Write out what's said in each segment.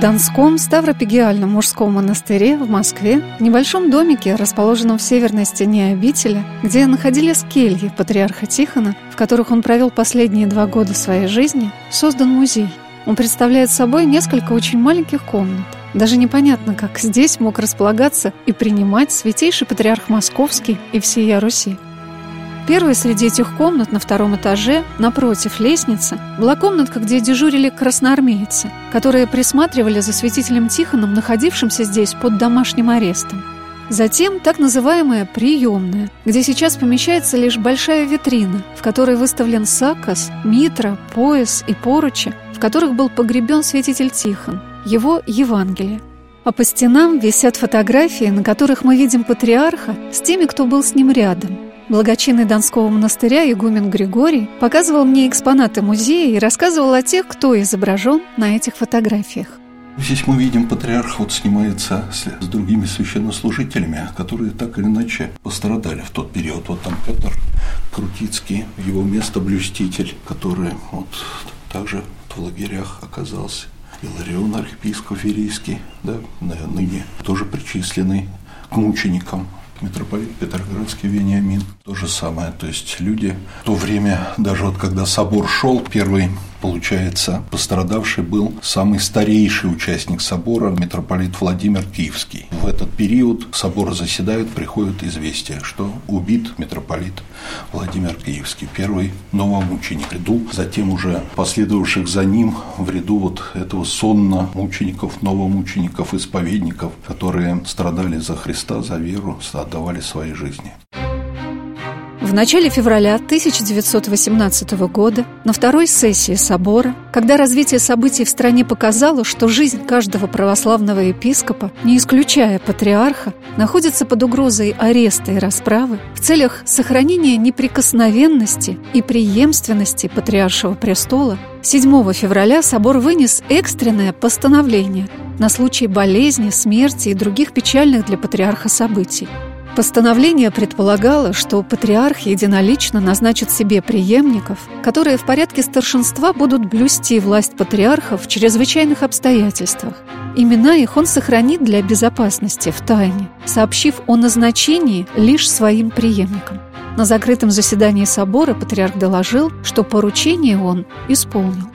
Донском Ставропигиальном мужском монастыре в Москве, в небольшом домике, расположенном в северной стене обители, где находились кельи патриарха Тихона, в которых он провел последние два года своей жизни, создан музей. Он представляет собой несколько очень маленьких комнат. Даже непонятно, как здесь мог располагаться и принимать святейший патриарх Московский и всея Руси. Первой среди этих комнат на втором этаже, напротив лестницы, была комнатка, где дежурили красноармейцы, которые присматривали за святителем Тихоном, находившимся здесь под домашним арестом. Затем так называемая приемная, где сейчас помещается лишь большая витрина, в которой выставлен сакос, митра, пояс и поручи, в которых был погребен святитель Тихон, его Евангелие. А по стенам висят фотографии, на которых мы видим патриарха с теми, кто был с ним рядом – Благочинный Донского монастыря игумен Григорий показывал мне экспонаты музея и рассказывал о тех, кто изображен на этих фотографиях. Здесь мы видим, патриарх вот снимается с, с другими священнослужителями, которые так или иначе пострадали в тот период. Вот там Петр Крутицкий, его место блюститель, который вот также в лагерях оказался. Иларион архиепископ Верийский, да, ныне тоже причисленный к мученикам митрополит Петроградский Вениамин. То же самое, то есть люди в то время, даже вот когда собор шел, первый Получается, пострадавший был самый старейший участник собора, митрополит Владимир Киевский. В этот период собор заседает, приходит известие, что убит митрополит Владимир Киевский, первый новомученик. Ряду, затем уже последовавших за ним в ряду вот этого сонна мучеников, новомучеников, исповедников, которые страдали за Христа, за веру, отдавали свои жизни. В начале февраля 1918 года, на второй сессии собора, когда развитие событий в стране показало, что жизнь каждого православного епископа, не исключая патриарха, находится под угрозой ареста и расправы в целях сохранения неприкосновенности и преемственности патриаршего престола, 7 февраля собор вынес экстренное постановление на случай болезни, смерти и других печальных для патриарха событий – Постановление предполагало, что патриарх единолично назначит себе преемников, которые в порядке старшинства будут блюсти власть патриарха в чрезвычайных обстоятельствах. Имена их он сохранит для безопасности в тайне, сообщив о назначении лишь своим преемникам. На закрытом заседании собора патриарх доложил, что поручение он исполнил.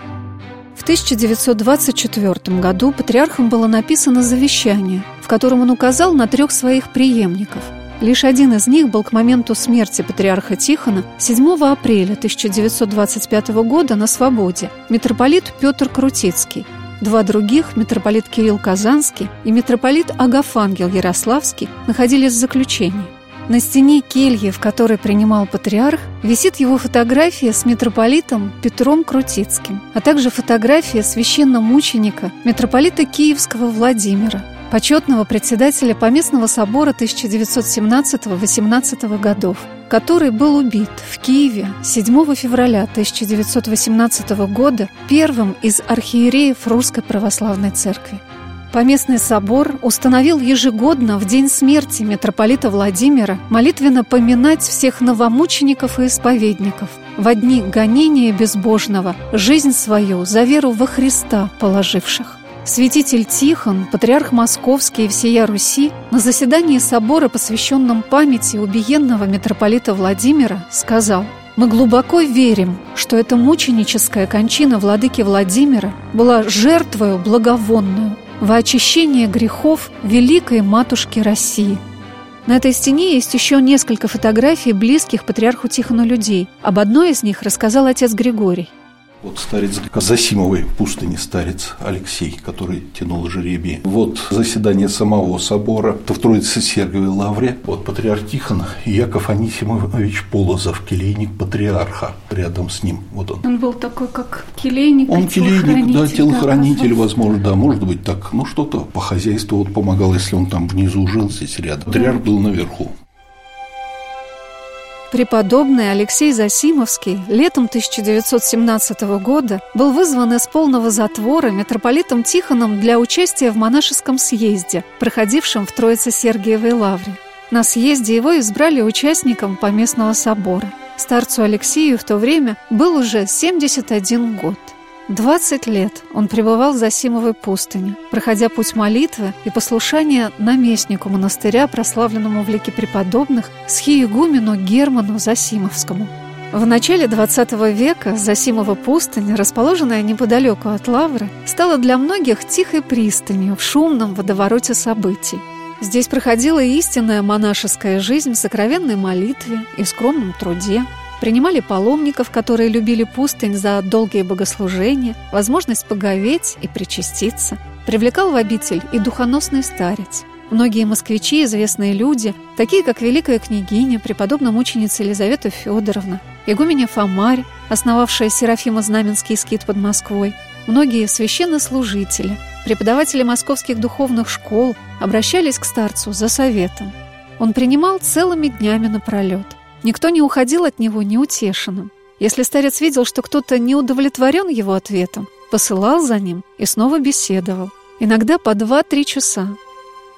В 1924 году патриархом было написано завещание, в котором он указал на трех своих преемников – Лишь один из них был к моменту смерти патриарха Тихона 7 апреля 1925 года на свободе – митрополит Петр Крутицкий. Два других, митрополит Кирилл Казанский и митрополит Агафангел Ярославский, находились в заключении. На стене кельи, в которой принимал патриарх, висит его фотография с митрополитом Петром Крутицким, а также фотография священномученика митрополита Киевского Владимира – почетного председателя Поместного собора 1917-18 годов, который был убит в Киеве 7 февраля 1918 года первым из архиереев Русской Православной Церкви. Поместный собор установил ежегодно в день смерти митрополита Владимира молитвенно поминать всех новомучеников и исповедников, в одни гонения безбожного, жизнь свою за веру во Христа положивших. Святитель Тихон, патриарх Московский и всея Руси, на заседании собора, посвященном памяти убиенного митрополита Владимира, сказал «Мы глубоко верим, что эта мученическая кончина владыки Владимира была жертвою благовонную во очищение грехов великой матушки России». На этой стене есть еще несколько фотографий близких патриарху Тихону людей. Об одной из них рассказал отец Григорий. Вот старец Засимовой пустыни старец Алексей, который тянул жеребий. Вот заседание самого собора, в Троице Сергиевой Лавре. Вот патриарх Тихон Яков Анисимович Полозов, келейник патриарха. Рядом с ним, вот он. Он был такой, как келейник, Он келейник, да, телохранитель, да, возможно, да, может быть так. Ну, что-то по хозяйству вот помогал, если он там внизу жил, здесь рядом. Патриарх был наверху. Преподобный Алексей Засимовский летом 1917 года был вызван из полного затвора митрополитом Тихоном для участия в монашеском съезде, проходившем в Троице-Сергиевой лавре. На съезде его избрали участником поместного собора. Старцу Алексею в то время был уже 71 год. 20 лет он пребывал в Засимовой пустыне, проходя путь молитвы и послушания наместнику монастыря, прославленному в лике преподобных, схиегумену Герману Засимовскому. В начале XX века Засимова пустынь, расположенная неподалеку от Лавры, стала для многих тихой пристанью в шумном водовороте событий. Здесь проходила истинная монашеская жизнь в сокровенной молитве и скромном труде – Принимали паломников, которые любили пустынь за долгие богослужения, возможность поговеть и причаститься. Привлекал в обитель и духоносный старец. Многие москвичи, известные люди, такие как великая княгиня, преподобная мученица Елизавета Федоровна, игуменя Фомарь, основавшая Серафимо-Знаменский скит под Москвой, многие священнослужители, преподаватели московских духовных школ обращались к старцу за советом. Он принимал целыми днями напролет – Никто не уходил от него неутешенным. Если старец видел, что кто-то не удовлетворен его ответом, посылал за ним и снова беседовал, иногда по два-три часа.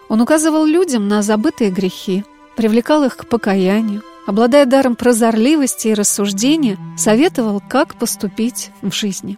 Он указывал людям на забытые грехи, привлекал их к покаянию, обладая даром прозорливости и рассуждения, советовал, как поступить в жизни.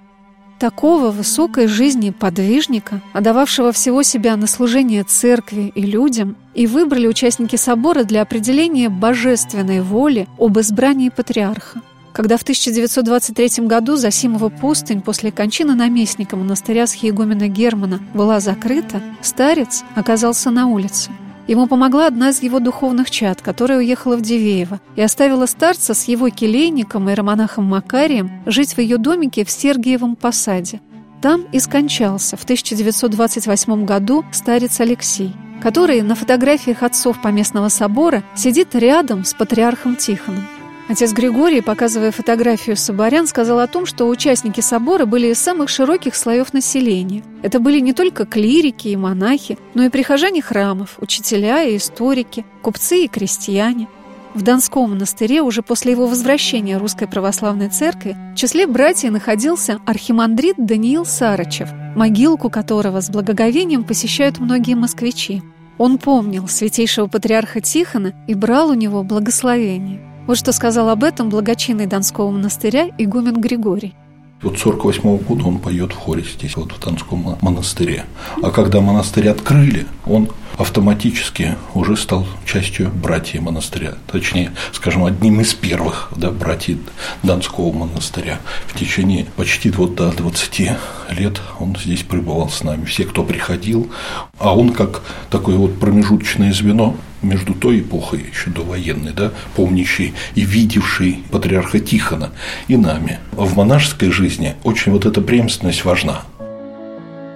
Такого высокой жизни подвижника, отдававшего всего себя на служение церкви и людям, и выбрали участники собора для определения божественной воли об избрании патриарха. Когда в 1923 году Засимова пустынь после кончины наместника монастыря Схиегумена Германа была закрыта, старец оказался на улице – Ему помогла одна из его духовных чад, которая уехала в Дивеево и оставила старца с его келейником и романахом Макарием жить в ее домике в Сергиевом посаде. Там и скончался в 1928 году старец Алексей, который на фотографиях отцов Поместного собора сидит рядом с патриархом Тихоном. Отец Григорий, показывая фотографию соборян, сказал о том, что участники собора были из самых широких слоев населения. Это были не только клирики и монахи, но и прихожане храмов, учителя и историки, купцы и крестьяне. В Донском монастыре уже после его возвращения Русской Православной Церкви в числе братьев находился архимандрит Даниил Сарычев, могилку которого с благоговением посещают многие москвичи. Он помнил святейшего патриарха Тихона и брал у него благословение. Вот что сказал об этом благочинный Донского монастыря игумен Григорий. Вот 48 -го года он поет в хоре здесь, вот в Донском монастыре. А когда монастырь открыли, он автоматически уже стал частью братьев монастыря. Точнее, скажем, одним из первых да, братьев Донского монастыря. В течение почти вот до 20 лет он здесь пребывал с нами. Все, кто приходил, а он как такое вот промежуточное звено между той эпохой, еще до военной, да, помнящий и видевший патриарха Тихона и нами. В монашеской жизни очень вот эта преемственность важна.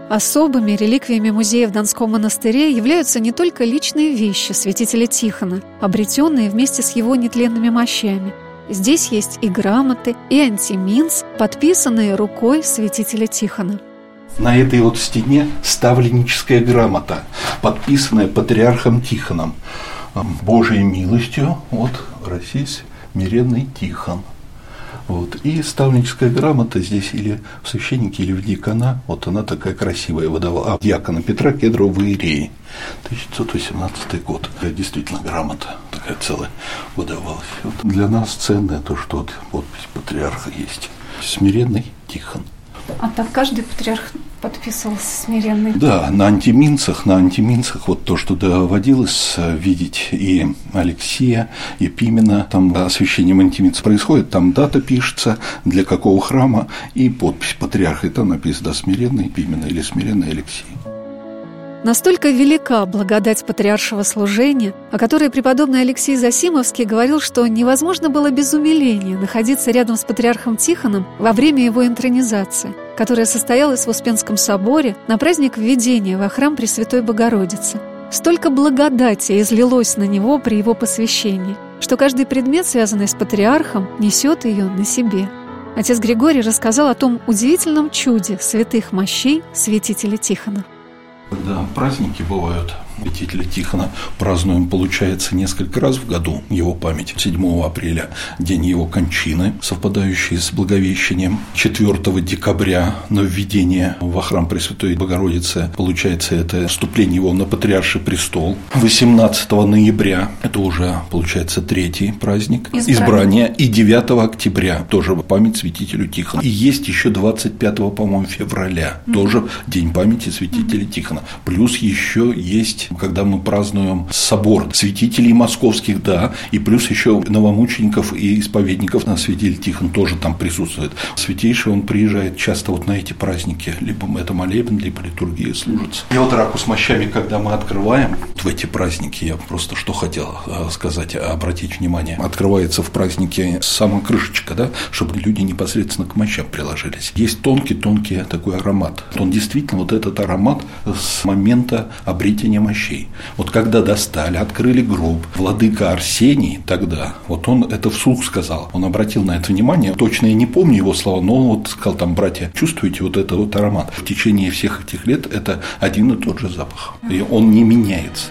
Особыми реликвиями музея в Донском монастыре являются не только личные вещи святителя Тихона, обретенные вместе с его нетленными мощами. Здесь есть и грамоты, и антиминс, подписанные рукой святителя Тихона. На этой вот стене ставленническая грамота, подписанная патриархом Тихоном. Божьей милостью, вот, Россия, смиренный Тихон – вот. И ставническая грамота здесь или в священнике, или в дьякона, вот она такая красивая выдавала. А дьякона Петра Кедрова в Иерее, 1918 год. Действительно, грамота такая целая выдавалась. Вот. Для нас ценное то, что вот подпись патриарха есть. Смиренный Тихон. А так каждый патриарх подписывался смиренный? Да, на антиминцах, на антиминцах вот то, что доводилось э, видеть и Алексея, и Пимена, там освящением антиминца происходит, там дата пишется, для какого храма, и подпись патриарха, и там написано да, смиренный Пимена или смиренный Алексей. Настолько велика благодать патриаршего служения, о которой преподобный Алексей Засимовский говорил, что невозможно было без умиления находиться рядом с патриархом Тихоном во время его интронизации, которая состоялась в Успенском соборе на праздник введения во храм Пресвятой Богородицы. Столько благодати излилось на него при его посвящении, что каждый предмет, связанный с патриархом, несет ее на себе. Отец Григорий рассказал о том удивительном чуде святых мощей святителя Тихона. Когда праздники бывают, Святителя Тихона празднуем, получается, несколько раз в году его память. 7 апреля – день его кончины, совпадающий с Благовещением. 4 декабря – на введение во храм Пресвятой Богородицы. Получается, это вступление его на Патриарший престол. 18 ноября – это уже, получается, третий праздник Избрание. избрания. И 9 октября – тоже память святителю Тихона. И есть еще 25, по-моему, февраля – тоже день памяти святителя Тихона. Плюс еще есть, когда мы празднуем собор святителей московских, да, и плюс еще новомучеников и исповедников на святитель Тихон тоже там присутствует. Святейший он приезжает часто вот на эти праздники, либо это молебен, либо литургия служится. И вот раку с мощами, когда мы открываем в эти праздники, я просто что хотел э, сказать, обратить внимание, открывается в празднике сама крышечка, да, чтобы люди непосредственно к мощам приложились. Есть тонкий-тонкий такой аромат. Он действительно вот этот аромат с момента обретения мощей. Вот когда достали, открыли гроб, владыка Арсений тогда, вот он это вслух сказал, он обратил на это внимание, точно я не помню его слова, но он вот сказал там, братья, чувствуете вот этот вот аромат? В течение всех этих лет это один и тот же запах, и он не меняется.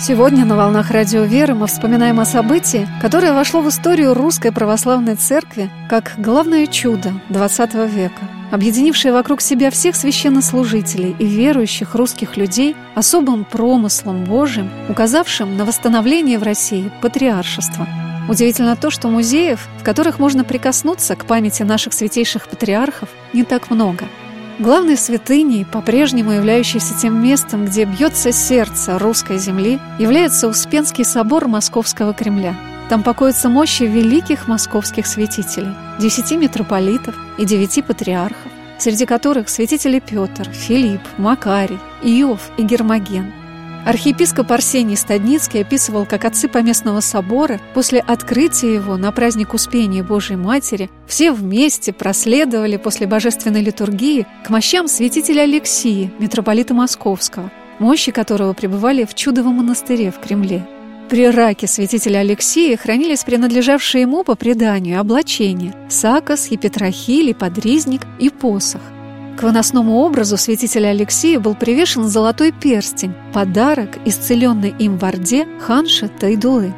Сегодня на «Волнах Радио Веры» мы вспоминаем о событии, которое вошло в историю Русской Православной Церкви как главное чудо XX века, объединившее вокруг себя всех священнослужителей и верующих русских людей особым промыслом Божьим, указавшим на восстановление в России патриаршества. Удивительно то, что музеев, в которых можно прикоснуться к памяти наших святейших патриархов, не так много – Главной святыней, по-прежнему являющейся тем местом, где бьется сердце русской земли, является Успенский собор Московского Кремля. Там покоятся мощи великих московских святителей, десяти митрополитов и девяти патриархов, среди которых святители Петр, Филипп, Макарий, Иов и Гермоген – Архиепископ Арсений Стадницкий описывал, как отцы Поместного собора после открытия его на праздник Успения Божией Матери все вместе проследовали после божественной литургии к мощам святителя Алексии, митрополита Московского, мощи которого пребывали в Чудовом монастыре в Кремле. При раке святителя Алексея хранились принадлежавшие ему по преданию облачения – сакос, епитрахилий, подризник и посох – к выносному образу святителя Алексея был привешен золотой перстень, подарок, исцеленный им в Орде ханша Тайдулы.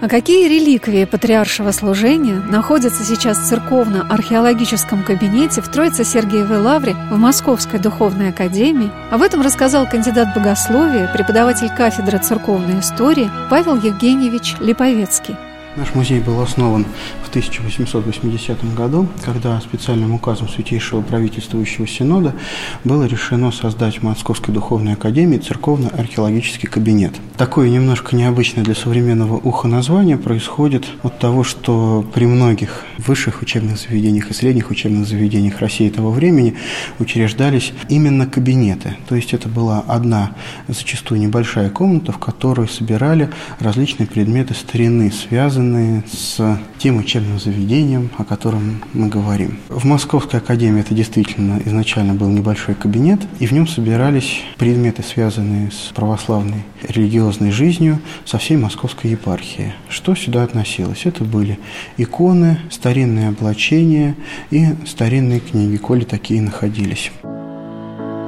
А какие реликвии патриаршего служения находятся сейчас в церковно-археологическом кабинете в Троице-Сергиевой лавре в Московской духовной академии, об этом рассказал кандидат богословия, преподаватель кафедры церковной истории Павел Евгеньевич Липовецкий. Наш музей был основан в 1880 году, когда специальным указом Святейшего правительствующего синода было решено создать в Московской духовной академии церковно-археологический кабинет. Такое немножко необычное для современного уха название происходит от того, что при многих высших учебных заведениях и средних учебных заведениях России того времени учреждались именно кабинеты. То есть это была одна, зачастую небольшая комната, в которой собирали различные предметы старины, связанные с тем учебным заведением, о котором мы говорим. В Московской академии это действительно изначально был небольшой кабинет, и в нем собирались предметы, связанные с православной религиозной жизнью со всей московской епархии. Что сюда относилось? Это были иконы, старинные облачения и старинные книги, коли такие находились.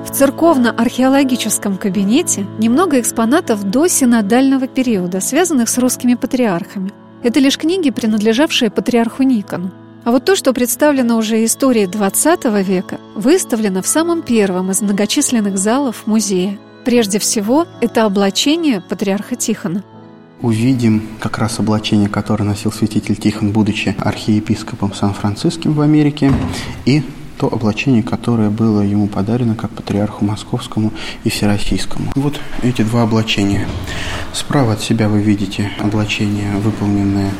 В церковно-археологическом кабинете немного экспонатов до синодального периода, связанных с русскими патриархами. Это лишь книги, принадлежавшие патриарху Никону. А вот то, что представлено уже историей XX века, выставлено в самом первом из многочисленных залов музея. Прежде всего, это облачение патриарха Тихона. Увидим как раз облачение, которое носил святитель Тихон, будучи архиепископом Сан-Франциским в Америке, и то облачение, которое было ему подарено как патриарху московскому и всероссийскому. Вот эти два облачения. Справа от себя вы видите облачение, выполненное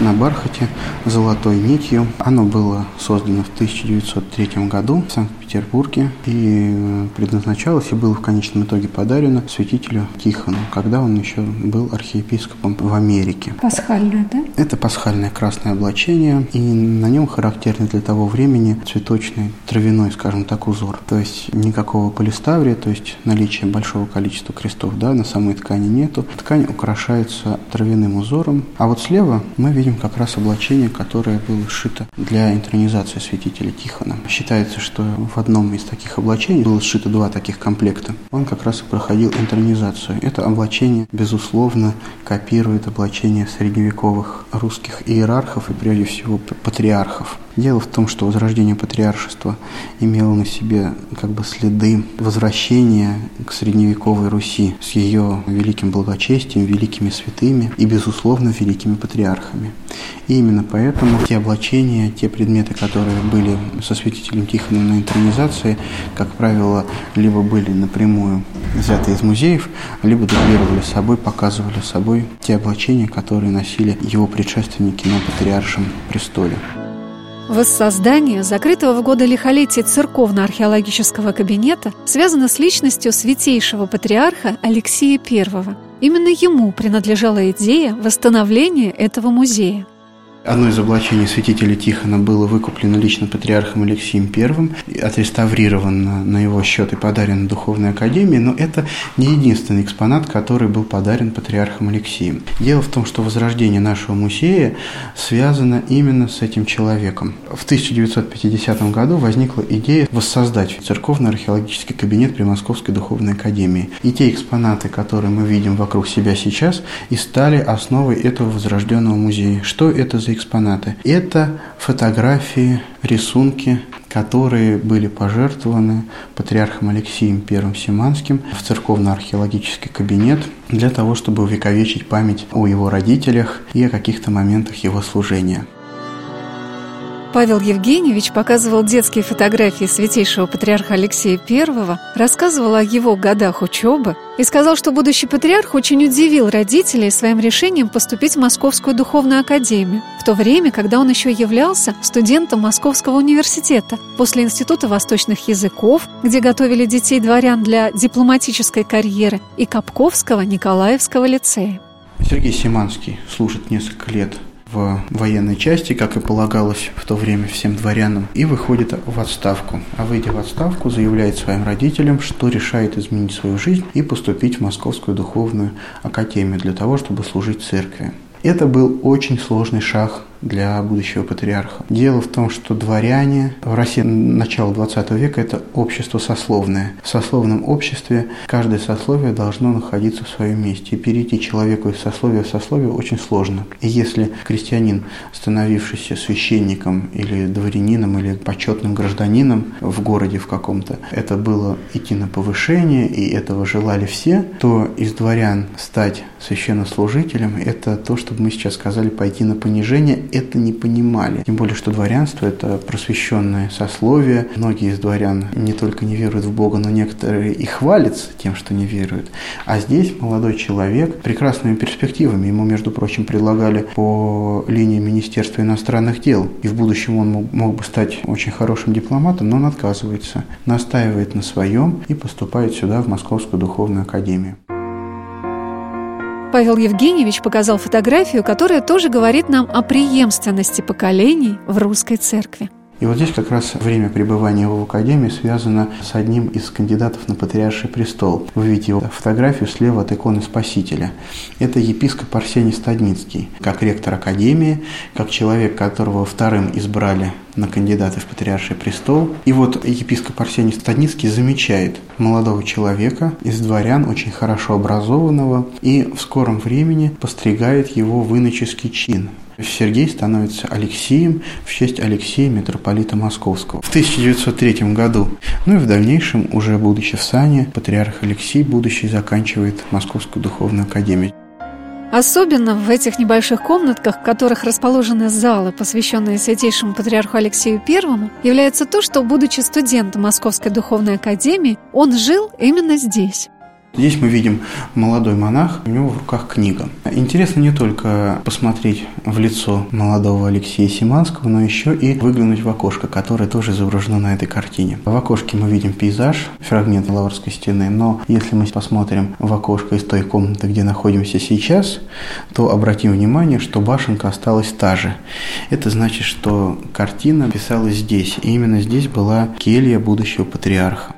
на бархате золотой нитью. Оно было создано в 1903 году в Санкт-Петербурге и предназначалось и было в конечном итоге подарено святителю Тихону, когда он еще был архиепископом в Америке. Пасхальное, да? Это пасхальное красное облачение, и на нем характерный для того времени цветочный, травяной, скажем так, узор. То есть никакого полиставрия, то есть наличия большого количества крестов да, на самой ткани нету. Ткань украшается травяным узором. А вот слева мы видим как раз облачение, которое было сшито для интронизации святителя Тихона. Считается, что в одном из таких облачений было сшито два таких комплекта. Он как раз и проходил интронизацию. Это облачение, безусловно, копирует облачение средневековых русских иерархов и прежде всего патриархов. Дело в том, что возрождение патриаршества имело на себе как бы следы возвращения к средневековой Руси с ее великим благочестием, великими святыми и, безусловно, великими патриархами. И именно поэтому те облачения, те предметы, которые были со святителем Тихоном на интронизации, как правило, либо были напрямую взяты из музеев, либо дублировали собой, показывали собой те облачения, которые носили его предшественники на патриаршем престоле. Воссоздание закрытого в годы лихолетия церковно-археологического кабинета связано с личностью святейшего патриарха Алексея I. Именно ему принадлежала идея восстановления этого музея. Одно из облачений святителя Тихона было выкуплено лично патриархом Алексеем I, отреставрировано на его счет и подарено Духовной Академии, но это не единственный экспонат, который был подарен патриархом Алексеем. Дело в том, что возрождение нашего музея связано именно с этим человеком. В 1950 году возникла идея воссоздать церковно-археологический кабинет при Московской Духовной Академии. И те экспонаты, которые мы видим вокруг себя сейчас, и стали основой этого возрожденного музея. Что это за экспонаты. Это фотографии, рисунки, которые были пожертвованы патриархом Алексеем I Симанским в церковно-археологический кабинет для того, чтобы увековечить память о его родителях и о каких-то моментах его служения. Павел Евгеньевич показывал детские фотографии святейшего патриарха Алексея I, рассказывал о его годах учебы и сказал, что будущий патриарх очень удивил родителей своим решением поступить в Московскую духовную академию, в то время, когда он еще являлся студентом Московского университета после Института восточных языков, где готовили детей дворян для дипломатической карьеры, и Капковского Николаевского лицея. Сергей Симанский служит несколько лет в военной части, как и полагалось в то время всем дворянам, и выходит в отставку. А выйдя в отставку, заявляет своим родителям, что решает изменить свою жизнь и поступить в Московскую духовную академию для того, чтобы служить церкви. Это был очень сложный шаг для будущего патриарха. Дело в том, что дворяне в России начала 20 века – это общество сословное. В сословном обществе каждое сословие должно находиться в своем месте. И перейти человеку из сословия в сословие очень сложно. И если крестьянин, становившийся священником или дворянином или почетным гражданином в городе в каком-то, это было идти на повышение, и этого желали все, то из дворян стать священнослужителем – это то, что мы сейчас сказали, пойти на понижение это не понимали. Тем более, что дворянство – это просвещенное сословие. Многие из дворян не только не веруют в Бога, но некоторые и хвалятся тем, что не веруют. А здесь молодой человек прекрасными перспективами. Ему, между прочим, предлагали по линии Министерства иностранных дел. И в будущем он мог, мог бы стать очень хорошим дипломатом, но он отказывается, настаивает на своем и поступает сюда, в Московскую духовную академию. Павел Евгеньевич показал фотографию, которая тоже говорит нам о преемственности поколений в русской церкви. И вот здесь как раз время пребывания его в Академии связано с одним из кандидатов на патриарший престол. Вы видите его фотографию слева от иконы Спасителя. Это епископ Арсений Стадницкий, как ректор Академии, как человек, которого вторым избрали на кандидата в патриарший престол. И вот епископ Арсений Стадницкий замечает молодого человека из дворян, очень хорошо образованного, и в скором времени постригает его в иноческий чин. Сергей становится Алексеем в честь Алексея, митрополита Московского. В 1903 году, ну и в дальнейшем, уже будучи в сане, патриарх Алексей, будущий, заканчивает Московскую духовную академию. Особенно в этих небольших комнатках, в которых расположены залы, посвященные святейшему патриарху Алексею I, является то, что, будучи студентом Московской духовной академии, он жил именно здесь. Здесь мы видим молодой монах, у него в руках книга. Интересно не только посмотреть в лицо молодого Алексея Симанского, но еще и выглянуть в окошко, которое тоже изображено на этой картине. В окошке мы видим пейзаж, фрагмент Лаврской стены, но если мы посмотрим в окошко из той комнаты, где находимся сейчас, то обратим внимание, что башенка осталась та же. Это значит, что картина писалась здесь, и именно здесь была келья будущего патриарха.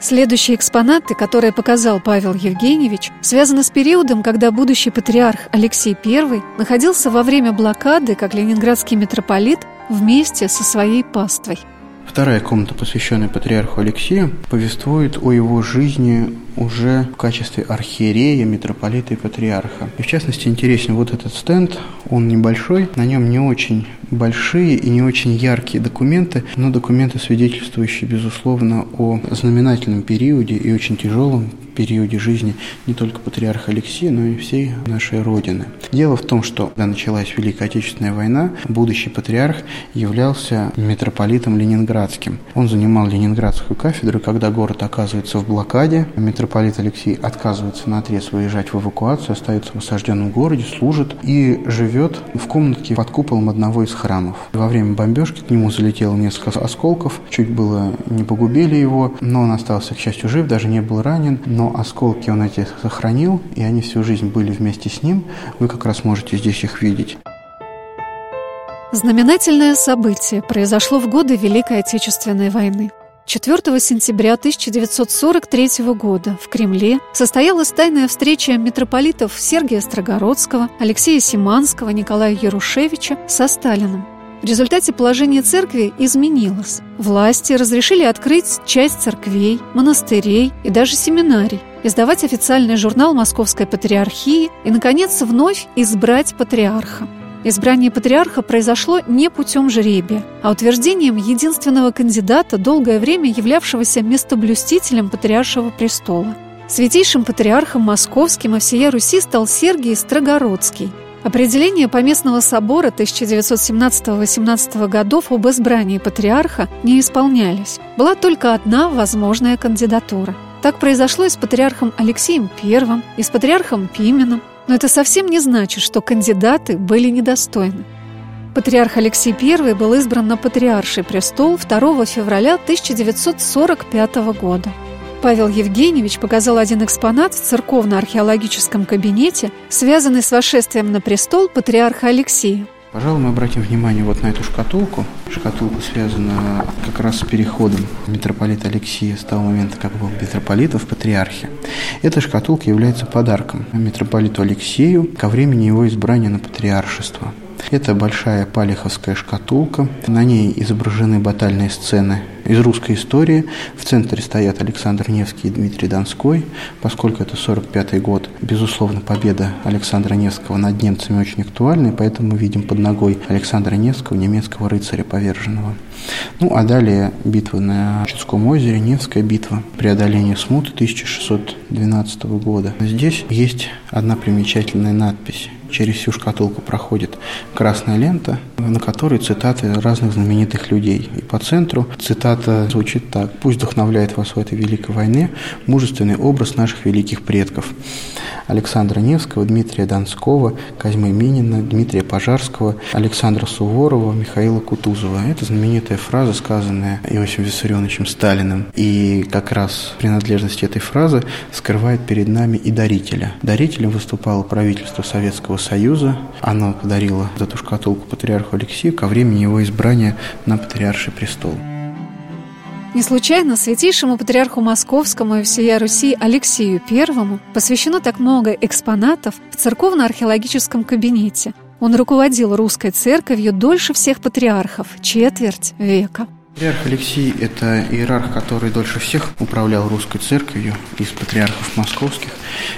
Следующие экспонаты, которые показал Павел Евгеньевич, связаны с периодом, когда будущий патриарх Алексей I находился во время блокады как ленинградский митрополит вместе со своей паствой. Вторая комната, посвященная патриарху Алексею, повествует о его жизни уже в качестве архиерея, митрополита и патриарха. И в частности интересен вот этот стенд, он небольшой, на нем не очень большие и не очень яркие документы, но документы, свидетельствующие, безусловно, о знаменательном периоде и очень тяжелом периоде жизни не только патриарха Алексея, но и всей нашей Родины. Дело в том, что когда началась Великая Отечественная война, будущий патриарх являлся митрополитом ленинградским. Он занимал ленинградскую кафедру, когда город оказывается в блокаде, митрополит Алексей отказывается на отрез выезжать в эвакуацию, остается в осажденном городе, служит и живет в комнатке под куполом одного из храмов. Во время бомбежки к нему залетело несколько осколков, чуть было не погубили его, но он остался, к счастью, жив, даже не был ранен, но осколки он эти сохранил, и они всю жизнь были вместе с ним. Вы как раз можете здесь их видеть. Знаменательное событие произошло в годы Великой Отечественной войны. 4 сентября 1943 года в Кремле состоялась тайная встреча митрополитов Сергия Строгородского, Алексея Симанского, Николая Ярушевича со Сталиным – в результате положение церкви изменилось. Власти разрешили открыть часть церквей, монастырей и даже семинарий, издавать официальный журнал Московской Патриархии и, наконец, вновь избрать патриарха. Избрание патриарха произошло не путем жребия, а утверждением единственного кандидата, долгое время являвшегося местоблюстителем патриаршего престола. Святейшим патриархом московским и всея Руси стал Сергий Строгородский – Определение Поместного собора 1917-18 годов об избрании патриарха не исполнялись. Была только одна возможная кандидатура. Так произошло и с патриархом Алексеем I, и с патриархом Пименом. Но это совсем не значит, что кандидаты были недостойны. Патриарх Алексей I был избран на патриарший престол 2 февраля 1945 года. Павел Евгеньевич показал один экспонат в церковно-археологическом кабинете, связанный с вошествием на престол патриарха Алексея. Пожалуй, мы обратим внимание вот на эту шкатулку. Шкатулка связана как раз с переходом митрополита Алексея с того момента, как был митрополитом в патриархе. Эта шкатулка является подарком митрополиту Алексею ко времени его избрания на патриаршество. Это большая палеховская шкатулка. На ней изображены батальные сцены из русской истории. В центре стоят Александр Невский и Дмитрий Донской. Поскольку это 45 год, безусловно, победа Александра Невского над немцами очень актуальна, поэтому мы видим под ногой Александра Невского, немецкого рыцаря поверженного. Ну, а далее битва на Чудском озере, Невская битва, преодоление смуты 1612 года. Здесь есть одна примечательная надпись через всю шкатулку проходит красная лента, на которой цитаты разных знаменитых людей. И по центру цитата звучит так. «Пусть вдохновляет вас в этой великой войне мужественный образ наших великих предков». Александра Невского, Дмитрия Донского, Козьмы Минина, Дмитрия Пожарского, Александра Суворова, Михаила Кутузова. Это знаменитая фраза, сказанная Иосифом Виссарионовичем Сталиным. И как раз принадлежность этой фразы скрывает перед нами и дарителя. Дарителем выступало правительство Советского Союза. Оно подарило эту шкатулку патриарху Алексею ко времени его избрания на патриарший престол. Не случайно святейшему патриарху Московскому и всея Руси Алексею I посвящено так много экспонатов в церковно-археологическом кабинете. Он руководил русской церковью дольше всех патриархов – четверть века. Патриарх Алексей – это иерарх, который дольше всех управлял русской церковью из патриархов московских.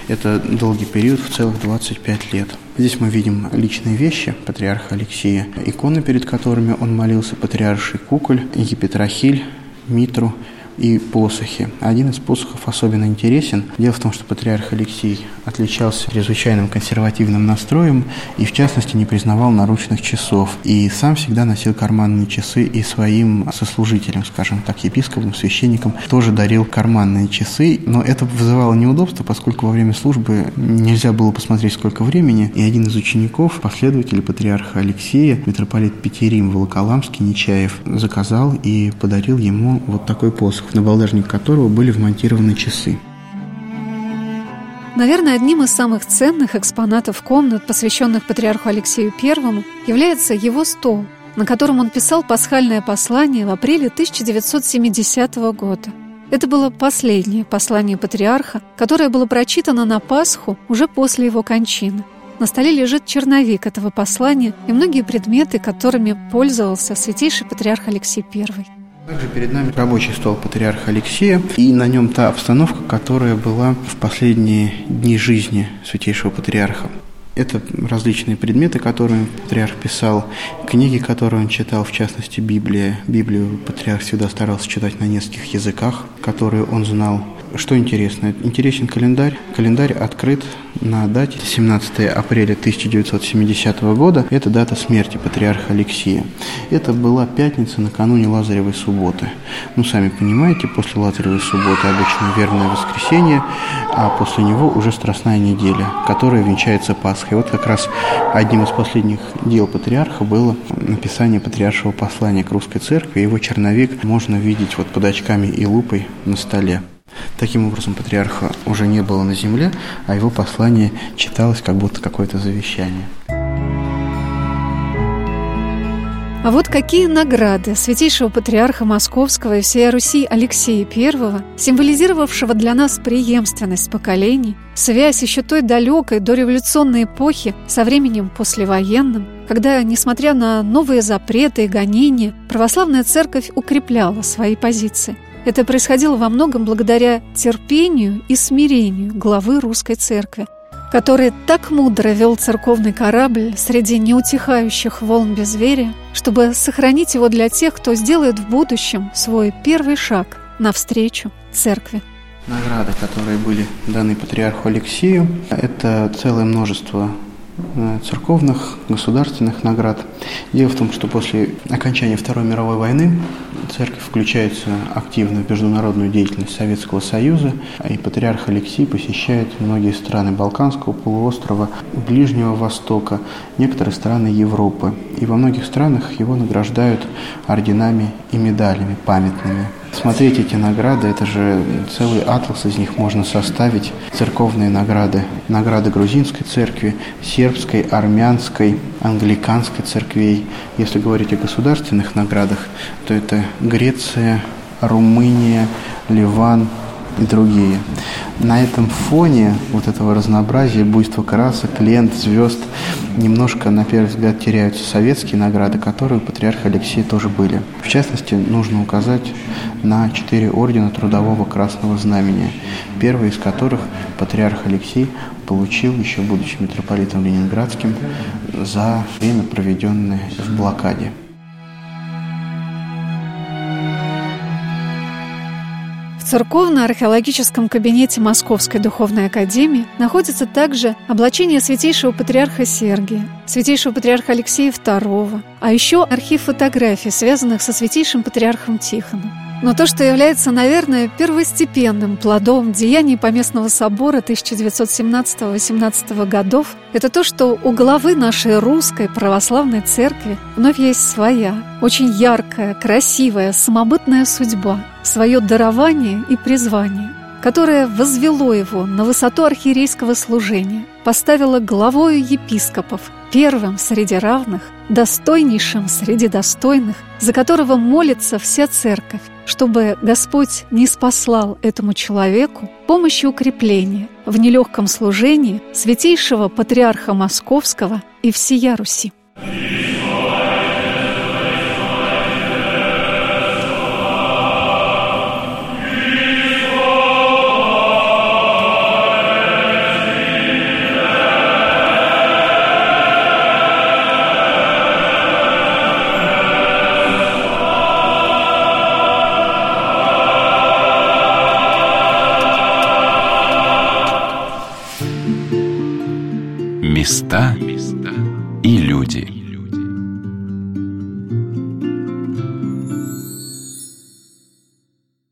Это долгий период, в целых 25 лет. Здесь мы видим личные вещи патриарха Алексея, иконы, перед которыми он молился, патриарший куколь, епитрахиль, Mitro. И посохи. Один из посохов особенно интересен. Дело в том, что патриарх Алексей отличался чрезвычайным консервативным настроем и, в частности, не признавал наручных часов. И сам всегда носил карманные часы и своим сослужителям, скажем так, епископам, священникам, тоже дарил карманные часы. Но это вызывало неудобство, поскольку во время службы нельзя было посмотреть, сколько времени. И один из учеников, последователь патриарха Алексея, митрополит Петерим Волоколамский, Нечаев, заказал и подарил ему вот такой посох в набалдажник которого были вмонтированы часы. Наверное, одним из самых ценных экспонатов комнат, посвященных патриарху Алексею I, является его стол, на котором он писал пасхальное послание в апреле 1970 года. Это было последнее послание патриарха, которое было прочитано на Пасху уже после его кончины. На столе лежит черновик этого послания и многие предметы, которыми пользовался святейший патриарх Алексей I. Также перед нами рабочий стол патриарха Алексея, и на нем та обстановка, которая была в последние дни жизни святейшего патриарха. Это различные предметы, которые патриарх писал, книги, которые он читал, в частности, Библия. Библию патриарх всегда старался читать на нескольких языках, которые он знал. Что интересно? Интересен календарь. Календарь открыт на дате 17 апреля 1970 года. Это дата смерти патриарха Алексия. Это была пятница накануне Лазаревой субботы. Ну, сами понимаете, после Лазаревой субботы обычно верное воскресенье, а после него уже Страстная неделя, которая венчается Пасхой. Вот как раз одним из последних дел патриарха было написание патриаршего послания к русской церкви. Его черновик можно видеть вот под очками и лупой на столе. Таким образом, патриарха уже не было на земле, а его послание читалось как будто какое-то завещание. А вот какие награды святейшего патриарха Московского и всей Руси Алексея I, символизировавшего для нас преемственность поколений, связь еще той далекой дореволюционной эпохи со временем послевоенным, когда, несмотря на новые запреты и гонения, православная церковь укрепляла свои позиции – это происходило во многом благодаря терпению и смирению главы русской церкви, который так мудро вел церковный корабль среди неутихающих волн безверия, чтобы сохранить его для тех, кто сделает в будущем свой первый шаг навстречу церкви. Награды, которые были даны патриарху Алексею, это целое множество церковных, государственных наград. Дело в том, что после окончания Второй мировой войны церковь включается активно в международную деятельность Советского Союза, и патриарх Алексей посещает многие страны Балканского полуострова, Ближнего Востока, некоторые страны Европы. И во многих странах его награждают орденами и медалями памятными. Смотреть эти награды, это же целый атлас из них можно составить. Церковные награды, награды грузинской церкви, сербской, армянской, англиканской церквей. Если говорить о государственных наградах, то это Греция, Румыния, Ливан, и другие. На этом фоне вот этого разнообразия, буйства красок, лент, звезд, немножко, на первый взгляд, теряются советские награды, которые у патриарха Алексея тоже были. В частности, нужно указать на четыре ордена Трудового Красного Знамения, первый из которых патриарх Алексей получил, еще будучи митрополитом Ленинградским, за время, проведенное в блокаде. Церковно-археологическом кабинете Московской духовной академии находится также облачение святейшего патриарха Сергия, святейшего патриарха Алексея II, а еще архив фотографий, связанных со святейшим патриархом Тихоном. Но то, что является, наверное, первостепенным плодом деяний Поместного собора 1917-18 годов, это то, что у главы нашей русской православной церкви вновь есть своя, очень яркая, красивая, самобытная судьба, свое дарование и призвание, которое возвело его на высоту архиерейского служения, поставило главою епископов, первым среди равных, достойнейшим среди достойных, за которого молится вся церковь, чтобы Господь не спаслал этому человеку помощи укрепления в нелегком служении святейшего патриарха Московского и всея Руси. Люди.